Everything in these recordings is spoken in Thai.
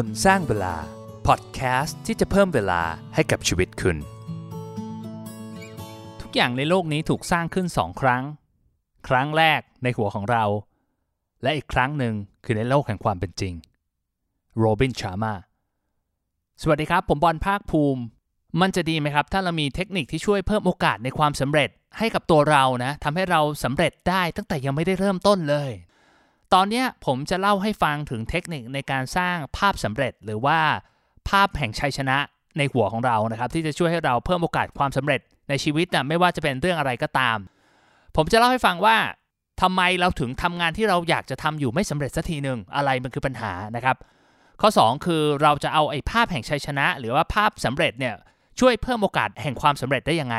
คนสร้างเวลา พอดแคสต์ที่จะเพิ่มเวลาให้กับชีวิตคุณ ทุกอย่างในโลกนี้ถูกสร้างขึ้นสองครั้ง ครั้งแรกในหัวของเรา และอีกครั้งหนึ่งคือในโลกแห่งความเป็นจริงโรบินชามาสวัสดีครับ ผมบอลภาคภูมิ มันจะดีไหมครับ ถ้าเรามีเทคนิคที่ช่วยเพิ่มโอกาสในความสำเร็จให้กับตัวเรานะทำให้เราสำเร็จได้ตั้งแต่ยังไม่ได้เริ่มต้นเลย ตอนนี้ผมจะเล่าให้ฟังถึงเทคนิคในการสร้างภาพสำเร็จ หรือว่าภาพแห่งชัยชนะในหัวของเรานะครับ ที่จะช่วยให้เราเพิ่มโอกาสความสำเร็จในชีวิตนะไม่ว่าจะเป็นเรื่องอะไรก็ตาม ผมจะเล่าให้ฟังว่าทำไมเราถึงทำงานที่เราอยากจะทำอยู่ไม่สำเร็จสักทีหนึ่งอะไรมันคือปัญหานะครับ ข้อ 2 คือเราจะเอาไอ้ภาพแห่งชัยชนะ หรือว่าภาพสำเร็จเนี่ยช่วยเพิ่มโอกาสแห่งความสำเร็จได้ยังไง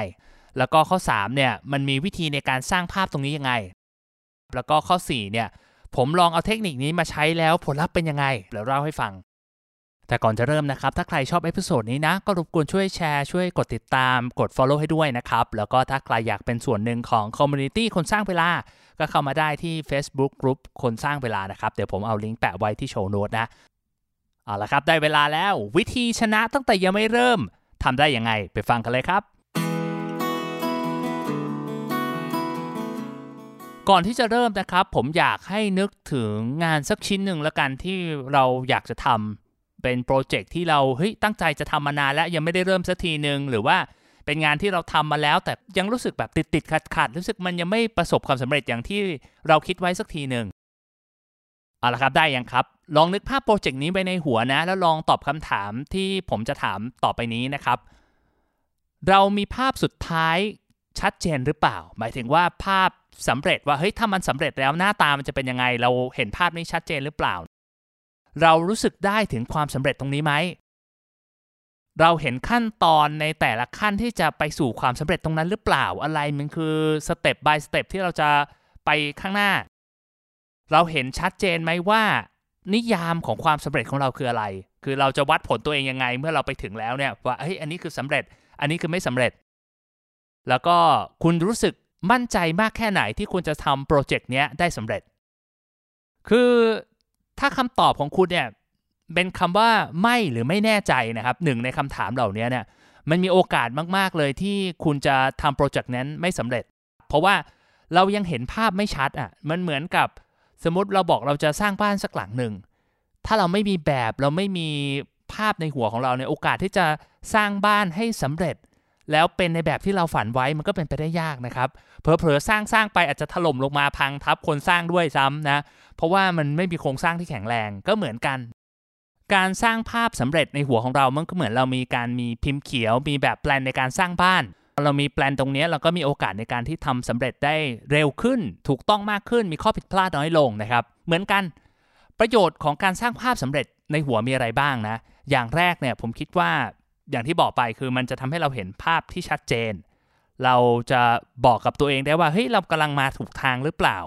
แล้วก็ข้อ3เนี่ยมันมีวิธีในการสร้างภาพตรงนี้ยังไง แล้วก็ข้อ4เนี่ย ผมลองเอาเทคนิคนี้มาใช้แล้วผลลัพธ์เป็นยังไงเดี๋ยวเล่าให้ฟัง แต่ก่อนจะเริ่มนะครับ ถ้าใครชอบ episode นี้นะ ก็รบกวนช่วยแชร์ช่วยกดติดตามกด Follow ให้ด้วยนะครับ แล้วก็ถ้าใครอยากเป็นส่วนหนึ่งของ community คนสร้างเวลา ก็เข้ามาได้ที่ Facebook Group คนสร้างเวลานะครับ เดี๋ยวผมเอาลิงก์แปะไว้ที่ show note นะเอาละครับได้เวลาแล้ววิธีชนะตั้งแต่ยังไม่เริ่มทำได้ยังไงไปฟังกันเลยครับ ก่อนที่จะเริ่มนะครับ ผมอยากให้นึกถึงงานสักชิ้นหนึ่งละกันที่เราอยากจะทำเป็นโปรเจกต์ที่เราเฮ้ยตั้งใจจะทำมานานแล้วยังไม่ได้เริ่มสักทีหนึ่งหรือว่าเป็นงานที่เราทำมาแล้ว แต่ยังรู้สึกแบบติดติดขัดขัดรู้สึกมันยังไม่ประสบความสำเร็จอย่างที่เราคิดไว้สักทีหนึ่งเอาละครับได้ยังครับ ลองนึกภาพโปรเจกต์นี้ไปในหัวนะ แล้วลองตอบคำถามที่ผมจะถามต่อไปนี้นะครับ เรามีภาพสุดท้าย ชัดเจนหรือเปล่า หมายถึงว่าภาพสำเร็จว่าเฮ้ยถ้ามันสำเร็จแล้วหน้าตามันจะเป็นยังไง เราเห็นภาพนี้ชัดเจนหรือเปล่า เรารู้สึกได้ถึงความสำเร็จตรงนี้ไหมเราเห็นขั้นตอนในแต่ละขั้นที่จะไปสู่ความสำเร็จตรงนั้นหรือเปล่าอะไรมันคือสเต็ป by สเต็ปที่เราจะไปข้างหน้า เราเห็นชัดเจนไหมว่า นิยามของความสำเร็จของเราคืออะไร คือเราจะวัดผลตัวเองยังไง เมื่อเราไปถึงแล้วเนี่ยว่าเฮ้ยอันนี้คือสำเร็จ อันนี้คือไม่สำเร็จ แล้วก็คุณรู้สึกมั่นใจมากแค่ไหนที่คุณจะทำโปรเจกต์เนี้ยได้สำเร็จ คือถ้าคำตอบของคุณเนี่ยเป็นคำว่าไม่หรือไม่แน่ใจนะครับหนึ่งในคำถามเหล่านี้เนี่ยมันมีโอกาสมากๆเลยที่คุณจะทำโปรเจกต์นั้นไม่สำเร็จ เพราะว่าเรายังเห็นภาพไม่ชัดอะมันเหมือนกับสมมติเราบอกเราจะสร้างบ้านสักหลังหนึ่งถ้าเราไม่มีแบบเราไม่มีภาพในหัวของเราเนี่ยโอกาสที่จะสร้างบ้านให้สำเร็จ แล้วเป็นในแบบที่เราฝันไว้มันก็เป็นไปได้ยากนะครับเผลอๆสร้างสร้างไปอาจจะถล่มลงมาพังทับคนสร้างด้วยซ้ำนะเพราะว่ามันไม่มีโครงสร้างที่แข็งแรงก็เหมือนกัน การสร้างภาพสำเร็จในหัวของเรามันก็เหมือนเรามีการมีพิมพ์เขียว มีแบบแปลนในการสร้างบ้านเรามีแปลนตรงนี้เราก็มีโอกาสในการที่ทำสำเร็จได้เร็วขึ้น ถูกต้องมากขึ้นมีข้อผิดพลาดน้อยลงนะครับ เหมือนกันประโยชน์ของการสร้างภาพสำเร็จในหัวมีอะไรบ้างนะ อย่างแรกเนี่ยผมคิดว่า อย่างที่บอกไปคือมันจะทำให้เราเห็นภาพที่ชัดเจน เราจะบอกกับตัวเองได้ว่าเฮ้ยเรากำลังมาถูกทางหรือเปล่า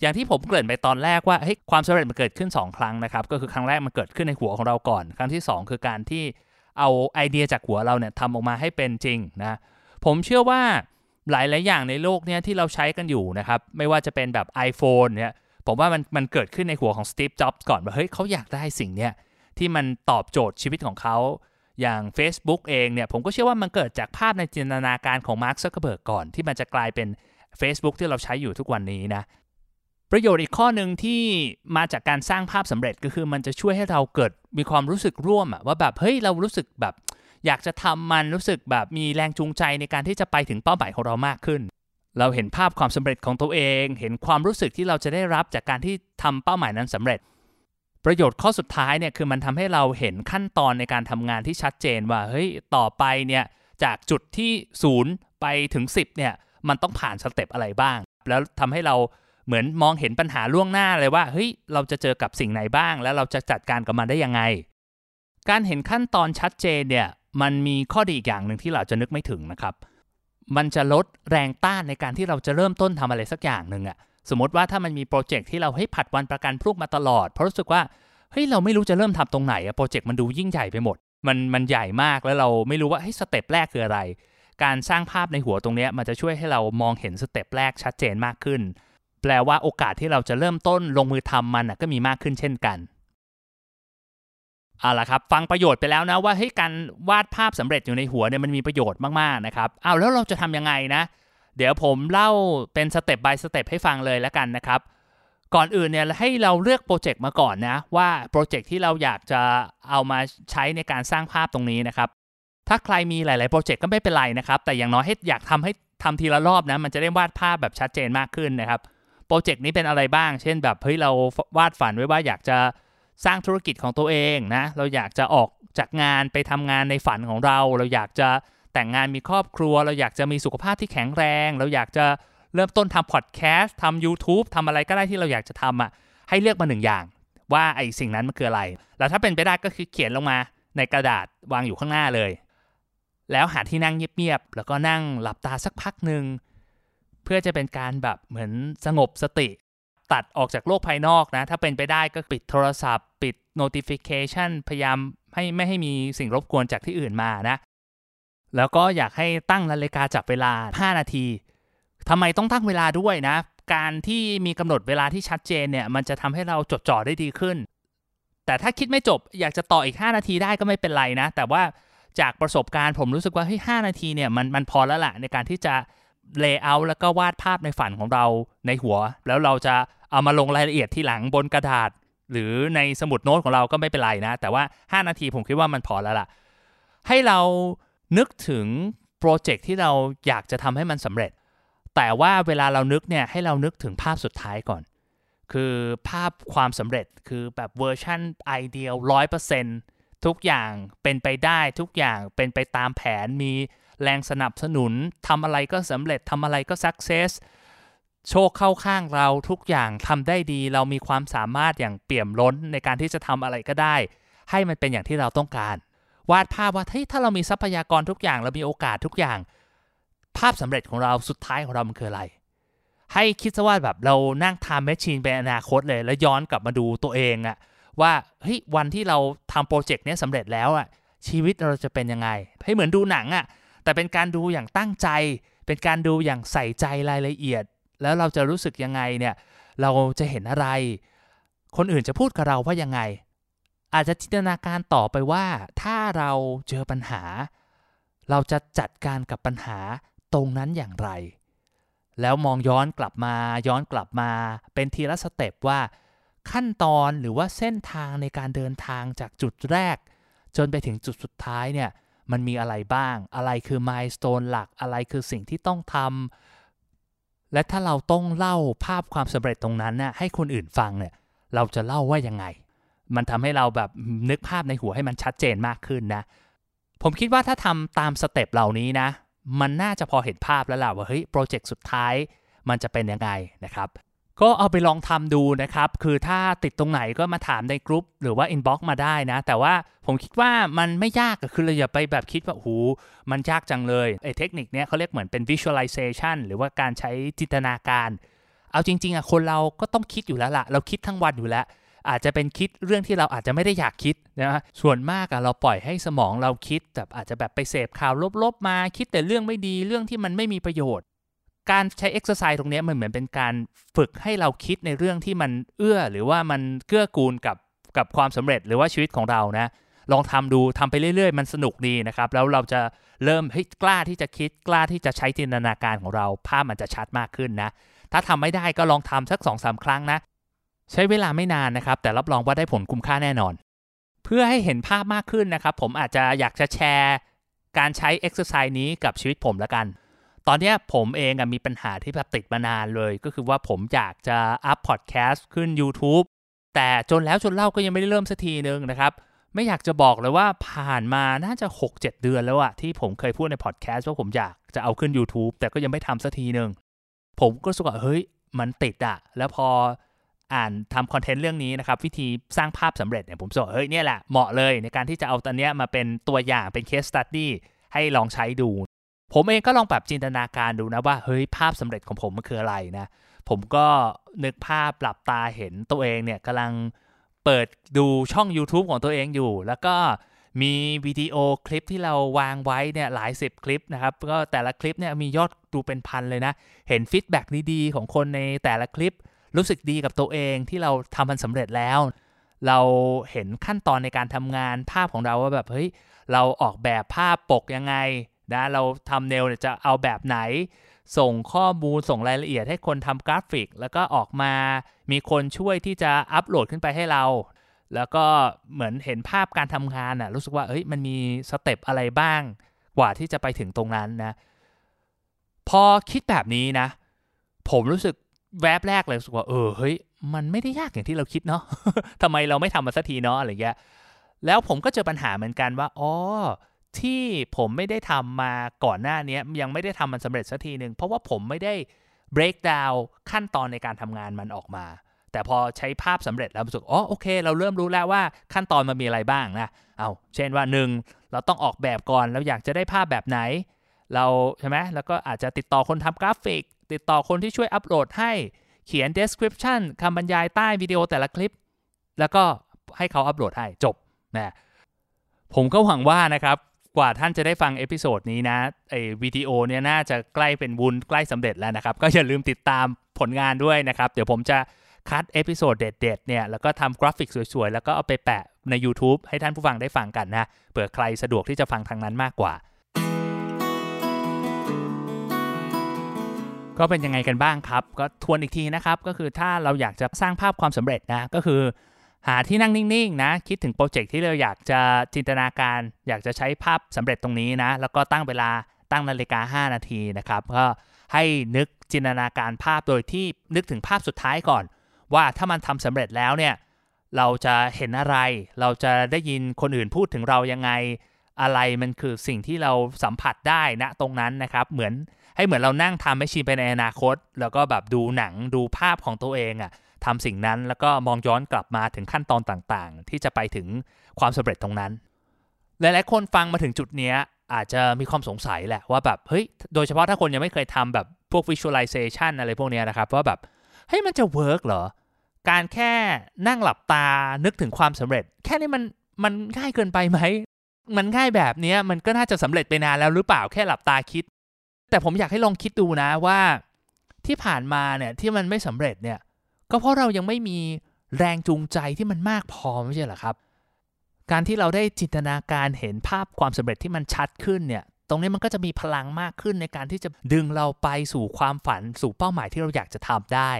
อย่างที่ผมเกริ่นไปตอนแรกว่าเฮ้ยความสำเร็จมันเกิดขึ้น 2 ครั้งนะครับ ก็คือครั้งแรกมันเกิดขึ้นในหัวของเราก่อน ครั้งที่ 2 คือการที่เอาไอเดียจากหัวเราเนี่ยทำออกมาให้เป็นจริงนะผมเชื่อว่าหลายๆอย่างในโลกเนี้ยที่เราใช้กันอยู่นะครับ ไม่ว่าจะเป็นแบบ iPhone เนี่ยผมว่ามันมันเกิดขึ้นในหัวของสตีฟจ็อบส์ก่อนว่าเฮ้ยเขาอยากได้สิ่งเนี้ยที่มันตอบโจทย์ชีวิตของเขา อย่าง Facebook เองเนี่ยผมก็เชื่อว่ามันเกิดจากภาพในจินตนาการของมาร์คซักเคเบิร์กก่อน ที่มันจะกลายเป็น Facebook ที่เราใช้อยู่ทุกวันนี้นะประโยชน์อีกข้อหนึ่งที่มาจากการสร้างภาพสำเร็จก็คือมันจะช่วยให้เราเกิดมีความรู้สึกร่วมอะว่าแบบเฮ้ยเรารู้สึกแบบ อยากจะทำมันรู้สึกแบบมีแรงจูงใจในการที่จะไปถึงเป้าหมายของเรามากขึ้น เราเห็นภาพความสำเร็จของตัวเอง เห็นความรู้สึกที่เราจะได้รับจากการที่ทำเป้าหมายนั้นสำเร็จ ประโยชน์ข้อสุดท้ายเนี่ยคือมันทำให้เราเห็นขั้นตอนในการทำงานที่ชัดเจนว่าเฮ้ยต่อไปเนี่ยจากจุดที่0ไปถึง 10เนี่ยมันต้องผ่านสเต็ปอะไรบ้าง แล้วทำให้เราเหมือนมองเห็นปัญหาล่วงหน้าเลยว่าเฮ้ยเราจะเจอกับสิ่งไหนบ้าง แล้วเราจะจัดการกับมันได้ยังไง การเห็นขั้นตอนชัดเจนเนี่ยมันมีข้อดีอีกอย่างหนึ่งที่เราจะนึกไม่ถึงนะครับ มันจะลดแรงต้านในการที่เราจะเริ่มต้นทำอะไรสักอย่างหนึ่งอะ สมมติว่าถ้ามันมีโปรเจกต์ที่เราให้ผัดวันประกันพรุ่งมาตลอด เพราะรู้สึกว่าเฮ้ยเราไม่รู้จะเริ่มทำตรงไหนอะโปรเจกต์มันดูยิ่งใหญ่ไปหมด มันมันใหญ่มากแล้วเราไม่รู้ว่าเฮ้ยสเต็ปแรกคืออะไร การสร้างภาพในหัวตรงนี้มันจะช่วยให้เรามองเห็นสเต็ปแรกชัดเจนมากขึ้น แปลว่าโอกาสที่เราจะเริ่มต้นลงมือทำมันก็มีมากขึ้นเช่นกันเอาละครับฟังประโยชน์ไปแล้วนะว่าเฮ้ยการวาดภาพสำเร็จอยู่ในหัวเนี่ยมันมีประโยชน์มากๆนะครับเอาแล้วเราจะทำยังไงนะ เดี๋ยวผมเล่าเป็นสเต็ป by สเต็ปให้ฟังเลยแล้วกันนะครับ ก่อนอื่นเนี่ยให้เราเลือกโปรเจกต์มาก่อนนะ ว่าโปรเจกต์ที่เราอยากจะเอามาใช้ในการสร้างภาพตรงนี้นะครับ ถ้าใครมีหลาย ๆ โปรเจกต์ก็ไม่เป็นไรนะครับ แต่อย่างน้อยให้อยากทำให้ทำทีละรอบนะมันจะได้วาดภาพแบบชัดเจนมากขึ้นนะครับโปรเจกต์นี้เป็นอะไรบ้าง เช่นแบบเฮ้ยเราวาดฝันไว้ว่าอยากจะสร้างธุรกิจของตัวเองนะ เราอยากจะออกจากงานไปทำงานในฝันของเรา เราอยากจะ แต่งงานมีครอบครัว เราอยากจะมีสุขภาพที่แข็งแรง เราอยากจะเริ่มต้นทำพอดแคสต์ทำ YouTube ทำอะไรก็ได้ที่เราอยากจะทำอะให้เลือกมาหนึ่งอย่าง ว่าไอ้สิ่งนั้นมันคืออะไร แล้วถ้าเป็นไปได้ก็คือเขียนลงมาในกระดาษวางอยู่ข้างหน้าเลย แล้วหาที่นั่งเงียบๆแล้วก็นั่งหลับตาสักพักหนึ่งเพื่อจะเป็นการแบบเหมือนสงบสติ ตัดออกจากโลกภายนอกนะ ถ้าเป็นไปได้ก็ปิดโทรศัพท์ ปิด notification พยายามให้ไม่ให้มีสิ่งรบกวนจากที่อื่นมานะ แล้วก็อยากให้ตั้งนาฬิกาจับเวลา 5 นาทีทำไมต้องตั้งเวลาด้วยนะ การที่มีกำหนดเวลาที่ชัดเจนเนี่ย มันจะทำให้เราจดจ่อได้ดีขึ้น แต่ถ้าคิดไม่จบอยากจะต่ออีก 5 นาทีได้ก็ไม่เป็นไรนะ แต่ว่าจากประสบการณ์ผมรู้สึกว่าเฮ้ยหนาทีเนี่ยมันมันพอแล้วแหละในการที่จะเลเยอร์แล้วก็วาดภาพในฝันของเราในหัว แล้วเราจะเอามาลงรายละเอียดทีหลังบนกระดาษ หรือในสมุดโน้ตของเราก็ไม่เป็นไรนะ แต่ว่า 5 นาทีผมคิดว่ามันพอแล้วล่ะ ให้เรา นึกถึงโปรเจกต์ที่เราอยากจะทำให้มันสำเร็จ แต่ว่าเวลาเรานึกเนี่ยให้เรานึกถึงภาพสุดท้ายก่อน คือภาพความสำเร็จคือแบบเวอร์ชัน ideal ร้อยเปอร์เซ็นต์ทุกอย่างเป็นไปได้ทุกอย่างเป็นไปตามแผนมีแรงสนับสนุนทำอะไรก็สำเร็จทำอะไรก็สักเซสโชคเข้าข้างเราทุกอย่างทำได้ดี เรามีความสามารถอย่างเปี่ยมล้นในการที่จะทำอะไรก็ได้ ให้มันเป็นอย่างที่เราต้องการ วาดภาพว่าถ้าเรามีทรัพยากรทุกอย่างเรามีโอกาสทุกอย่าง ภาพสำเร็จของเราสุดท้ายของเรามันคืออะไร ให้คิดซะว่าแบบเรานั่งทำแมชชีนไปอนาคตเลย แล้วย้อนกลับมาดูตัวเองอะว่าเฮ้ยวันที่เราทำโปรเจกต์นี้สำเร็จแล้วอะชีวิตเราจะเป็นยังไงให้เหมือนดูหนังอะแต่เป็นการดูอย่างตั้งใจ เป็นการดูอย่างใส่ใจรายละเอียด แล้วเราจะรู้สึกยังไงเนี่ยเราจะเห็นอะไร คนอื่นจะพูดกับเราว่ายังไง อาจจะจินตนาการต่อไปว่า ถ้าเราเจอปัญหา เราจะจัดการกับปัญหาตรงนั้นอย่างไร แล้วมองย้อนกลับมาย้อนกลับมา เป็นทีละสเต็ปว่า ขั้นตอนหรือว่าเส้นทางในการเดินทางจากจุดแรก จนไปถึงจุดสุดท้ายเนี่ยมันมีอะไรบ้าง อะไรคือ milestone หลัก อะไรคือสิ่งที่ต้องทำ และถ้าเราต้องเล่าภาพความสำเร็จตรงนั้นน่ะให้คนอื่นฟังเนี่ย เราจะเล่าว่ายังไง มันทำให้เราแบบนึกภาพในหัวให้มันชัดเจนมากขึ้นนะ ผมคิดว่าถ้าทำตามสเต็ปเหล่านี้นะ มันน่าจะพอเห็นภาพแล้วล่ะว่าเฮ้ยโปรเจกต์สุดท้ายมันจะเป็นยังไงนะครับก็เอาไปลองทำดูนะครับ คือถ้าติดตรงไหนก็มาถามในกลุ่มหรือว่าอินบ็อกซ์มาได้นะ แต่ว่าผมคิดว่ามันไม่ยากคือเราอย่าไปแบบคิดว่าโอ้มันยากจังเลยไอ้เทคนิคเนี้ยเขาเรียกเหมือนเป็น visualization หรือว่าการใช้จินตนาการ เอาจริง ๆอะคนเราก็ต้องคิดอยู่แล้วละเราคิดทั้งวันอยู่แล้ว อาจจะเป็นคิดเรื่องที่เราอาจจะไม่ได้อยากคิดนะส่วนมากอะเราปล่อยให้สมองเราคิดแบบอาจจะแบบไปเสพข่าวลบๆมาคิดแต่เรื่องไม่ดีเรื่องที่มันไม่มีประโยชน์ การใช้เอ็กซ์ไซส์ตรงนี้มันเหมือนเป็นการฝึกให้เราคิดในเรื่องที่มันเอื้อ หรือว่ามันเกื้อกูลกับกับความสำเร็จหรือว่าชีวิตของเรานะลองทำดูทำไปเรื่อย ๆ มันสนุกดีนะครับ แล้วเราจะเริ่มให้กล้าที่จะคิดกล้าที่จะใช้จินตนาการของเรา ภาพมันจะชัดมากขึ้นนะ ถ้าทำไม่ได้ก็ลองทำสัก2อสาครั้งนะ ใช้เวลาไม่นานนะครับ แต่รับรองว่าได้ผลคุ้มค่าแน่นอน เพื่อให้เห็นภาพมากขึ้นนะครับ ผมอาจจะอยากจะแชร์การใช้เอ็กซ์ไซส์นี้กับชีวิตผมละกัน ตอนนี้ผมเองมีปัญหาที่แบบติดมานานเลย ก็คือว่าผมอยากจะอัพพอดแคสต์ขึ้น YouTube แต่จนแล้วจนรอดก็ยังไม่ได้เริ่มสักทีนึงนะครับ ไม่อยากจะบอกเลยว่าผ่านมาน่าจะ 6-7 เดือนแล้วอะที่ผมเคยพูดในพอดแคสต์ว่าผมอยากจะเอาขึ้น YouTube แต่ก็ยังไม่ทำสักทีนึงผมก็รู้สึกว่าเฮ้ยมันติดอะแล้วพอ อ่านทำคอนเทนต์เรื่องนี้นะครับ วิธีสร้างภาพสำเร็จเนี่ยผมรู้สึกเฮ้ยเนี่ยแหละเหมาะเลยในการที่จะเอาตอนนี้มาเป็นตัวอย่างเป็นเคสตัดดี้ให้ลองใช้ดู ผมเองก็ลองปรับจินตนาการดูนะว่าเฮ้ยภาพสำเร็จของผมมันคืออะไรนะ ผมก็นึกภาพหลับตาเห็นตัวเองเนี่ยกำลังเปิดดูช่อง YouTube ของตัวเองอยู่ แล้วก็มีวิดีโอคลิปที่เราวางไว้เนี่ยหลายสิบคลิปนะครับก็แต่ละคลิปเนี่ยมียอดดูเป็นพันเลยนะ เห็น feedback ดีๆของคนในแต่ละคลิป รู้สึกดีกับตัวเองที่เราทำมันสำเร็จแล้ว เราเห็นขั้นตอนในการทำงานภาพของเราว่าแบบเฮ้ยเราออกแบบภาพปกยังไงนะเรา thumbnail จะเอาแบบไหน ส่งข้อมูลส่งรายละเอียดให้คนทำกราฟิก แล้วก็ออกมามีคนช่วยที่จะอัปโหลดขึ้นไปให้เรา แล้วก็เหมือนเห็นภาพการทำงานน่ะรู้สึกว่าเอ้ยมันมีสเต็ปอะไรบ้าง กว่าที่จะไปถึงตรงนั้นนะ พอคิดแบบนี้นะ ผมรู้สึก แวบแรกเลยรู้สึกว่าเออเฮ้ยมันไม่ได้ยากอย่างที่เราคิดเนาะทำไมเราไม่ทำมาสักทีเนาะอะไรเงี้ยแล้วผมก็เจอปัญหาเหมือนกันว่าอ๋อที่ผมไม่ได้ทำมาก่อนหน้านี้ยังไม่ได้ทำมันสำเร็จสักทีหนึ่งเพราะว่าผมไม่ได้ break down ขั้นตอนในการทำงานมันออกมา แต่พอใช้ภาพสำเร็จแล้วรู้สึกอ๋อโอเค เราเริ่มรู้แล้วว่าขั้นตอนมันมีอะไรบ้างนะเอาเช่นว่าหนึ่งเราต้องออกแบบก่อนเราอยากจะได้ภาพแบบไหน เราใช่ไหมแล้วก็อาจจะติดต่อคนทำกราฟิก ติดต่อคนที่ช่วยอัปโหลดให้เขียน description คำบรรยายใต้วิดีโอแต่ละคลิป แล้วก็ให้เขาอัปโหลดให้จบนะผมก็หวังว่านะครับกว่าท่านจะได้ฟัง episode นี้นะไอ้วิดีโอเนี่ยน่าจะใกล้เป็นวุ้นใกล้สำเร็จแล้วนะครับ ก็อย่าลืมติดตามผลงานด้วยนะครับ เดี๋ยวผมจะคัด episode เด็ดๆเนี่ยแล้วก็ทำกราฟิกสวยๆ แล้วก็เอาไปแปะใน YouTube ให้ท่านผู้ฟังได้ฟังกันนะเผื่อใครสะดวกที่จะฟังทางนั้นมากกว่า ก็เป็นยังไงกันบ้างครับ ก็ทวนอีกทีนะครับ ก็คือถ้าเราอยากจะสร้างภาพความสำเร็จนะ ก็คือ หาที่นั่งนิ่งๆนะ คิดถึงโปรเจกต์ที่เราอยากจะจินตนาการ อยากจะใช้ภาพสำเร็จตรงนี้นะ แล้วก็ตั้งเวลาตั้งนาฬิกา 5 นาทีนะครับ ก็ให้นึกจินตนาการภาพโดยที่นึกถึงภาพสุดท้ายก่อน ว่าถ้ามันทำสำเร็จแล้วเนี่ย เราจะเห็นอะไร เราจะได้ยินคนอื่นพูดถึงเรายังไง อะไรมันคือสิ่งที่เราสัมผัสได้ณตรงนั้นนะครับ เหมือน ให้เหมือนเรานั่งทำแมชชีนไปในอนาคต แล้วก็แบบดูหนังดูภาพของตัวเองอะทำสิ่งนั้นแล้วก็มองย้อนกลับมาถึงขั้นตอนต่างๆ ที่จะไปถึงความสำเร็จตรงนั้น หลายๆคนฟังมาถึงจุดเนี้ยอาจจะมีความสงสัยแหละว่าแบบเฮ้ยโดยเฉพาะถ้าคนยังไม่เคยทำแบบพวก visualization อะไรพวกเนี้ยนะครับว่าแบบเฮ้ยมันจะเวิร์กเหรอ การแค่นั่งหลับตานึกถึงความสำเร็จ แค่นี้มันมันง่ายเกินไปไหมมันง่ายแบบเนี้ยมันก็น่าจะสำเร็จไปนานแล้วหรือเปล่าแค่หลับตาคิด แต่ผมอยากให้ลองคิดดูนะว่าที่ผ่านมาเนี่ยที่มันไม่สำเร็จเนี่ยก็เพราะเรายังไม่มีแรงจูงใจที่มันมากพอไม่ใช่เหรอครับ การที่เราได้จินตนาการเห็นภาพความสำเร็จที่มันชัดขึ้นเนี่ยตรงนี้มันก็จะมีพลังมากขึ้นในการที่จะดึงเราไปสู่ความฝันสู่เป้าหมายที่เราอยากจะทำได้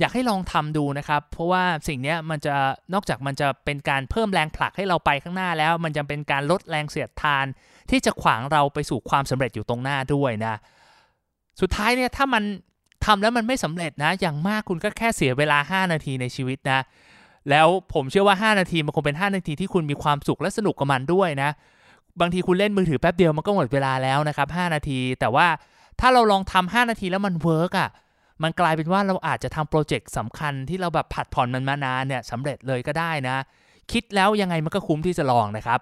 อยากให้ลองทำดูนะครับ เพราะว่าสิ่งนี้มันจะนอกจากมันจะเป็นการเพิ่มแรงผลักให้เราไปข้างหน้าแล้ว มันจะเป็นการลดแรงเสียดทาน ที่จะขวางเราไปสู่ความสำเร็จอยู่ตรงหน้าด้วยนะ สุดท้ายเนี่ยถ้ามันทำแล้วมันไม่สำเร็จนะ อย่างมากคุณก็แค่เสียเวลา 5 นาทีในชีวิตนะ แล้วผมเชื่อว่า 5 นาทีมันคงเป็น 5 นาทีที่คุณมีความสุขและสนุกกับมันด้วยนะ บางทีคุณเล่นมือถือแป๊บเดียวมันก็หมดเวลาแล้วนะครับ 5 นาที แต่ว่าถ้าเราลองทำ5นาทีแล้วมัน work อะ มันกลายเป็นว่าเราอาจจะทำ project สำคัญที่เราแบบผัดผ่อนมันมานานเนี่ยสำเร็จเลยก็ได้นะ คิดแล้วยังไงมันก็คุ้มที่จะลองนะครับ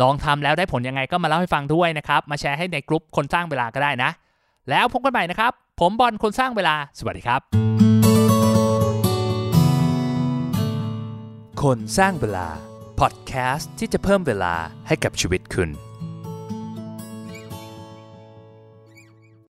ลองทำแล้วได้ผลยังไงก็มาเล่าให้ฟังด้วยนะครับ มาแชร์ให้ในกลุ่มคนสร้างเวลาก็ได้นะ แล้วพบกันใหม่นะครับ ผมบอลคนสร้างเวลา สวัสดีครับ คนสร้างเวลาพอดแคสต์ที่จะเพิ่มเวลาให้กับชีวิตคุณ